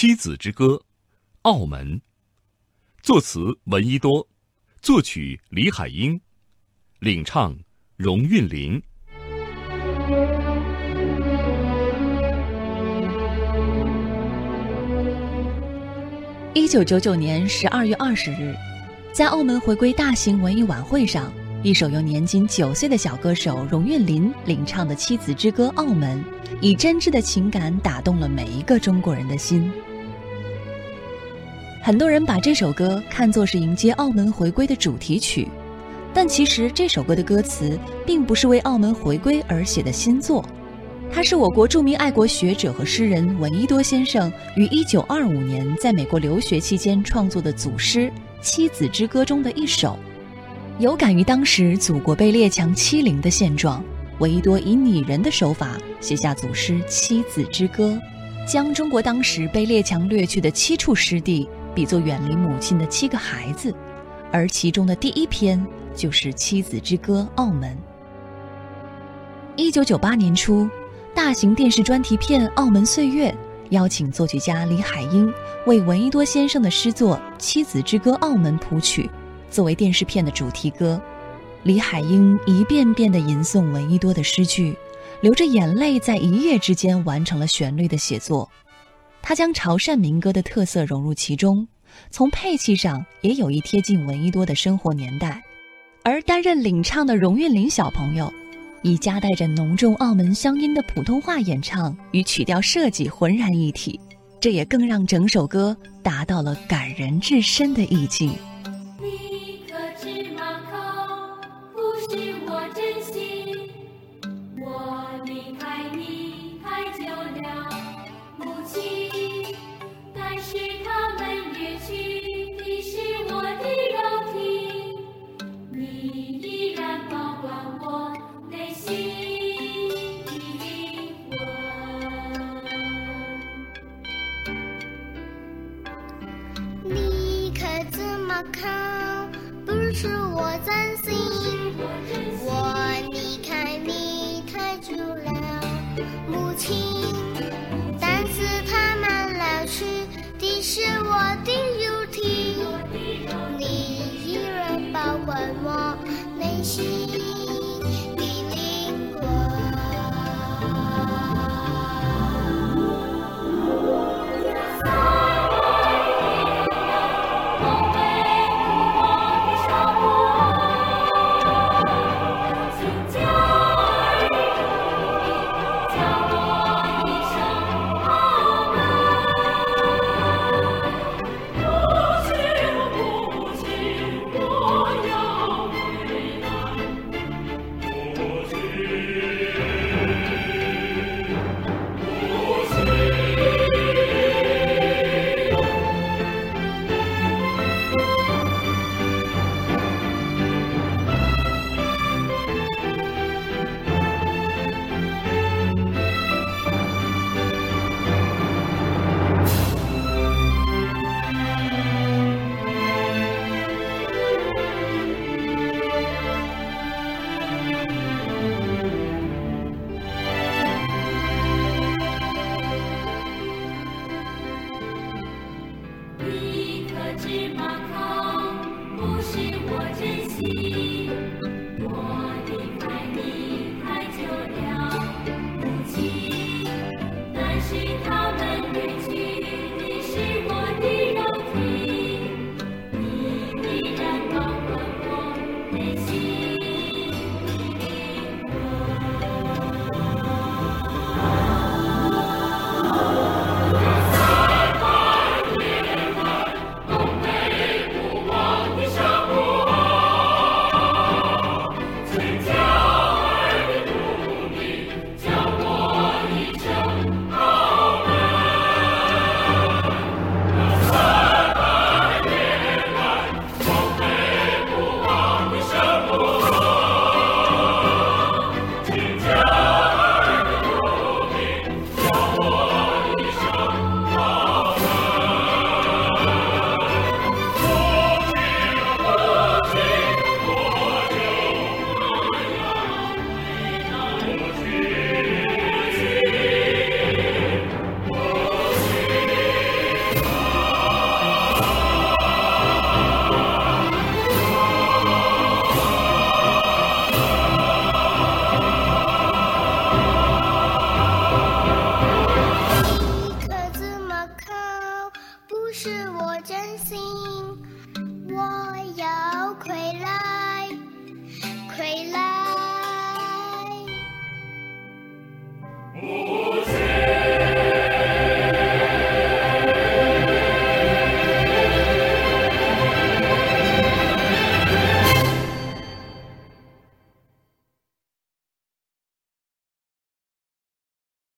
妻子之歌》，澳门。作词闻一多，作曲李海英，领唱荣韵林。一九九九年十二月二十日，在澳门回归大型文艺晚会上，一首由年仅九岁的小歌手荣韵林领唱的《妻子之歌·澳门》，以真挚的情感打动了每一个中国人的心。很多人把这首歌看作是迎接澳门回归的主题曲，但其实这首歌的歌词并不是为澳门回归而写的新作。它是我国著名爱国学者和诗人闻一多先生于1925年在美国留学期间创作的组诗《妻子之歌》中的一首。有感于当时祖国被列强欺凌的现状，闻一多以拟人的手法写下组诗《妻子之歌》，将中国当时被列强掠去的七处失地比作远离母亲的七个孩子，而其中的第一篇就是《妻子之歌·澳门》。1998年初。大型电视专题片《澳门岁月》邀请作曲家李海英为闻一多先生的诗作《妻子之歌·澳门》谱曲，作为电视片的主题歌。李海英一遍遍地吟诵闻一多的诗句，流着眼泪，在一夜之间完成了旋律的写作。他将潮汕民歌的特色融入其中，从配器上也有意贴近闻一多的生活年代。而担任领唱的荣韵玲小朋友。以夹带着浓重澳门乡音的普通话演唱与曲调设计浑然一体，这也更让整首歌达到了感人至深的意境。看，不是我担心，我离开你太久了，母亲，但是他们老去的是。是他们远去你是我的肉体。你依然我心。是我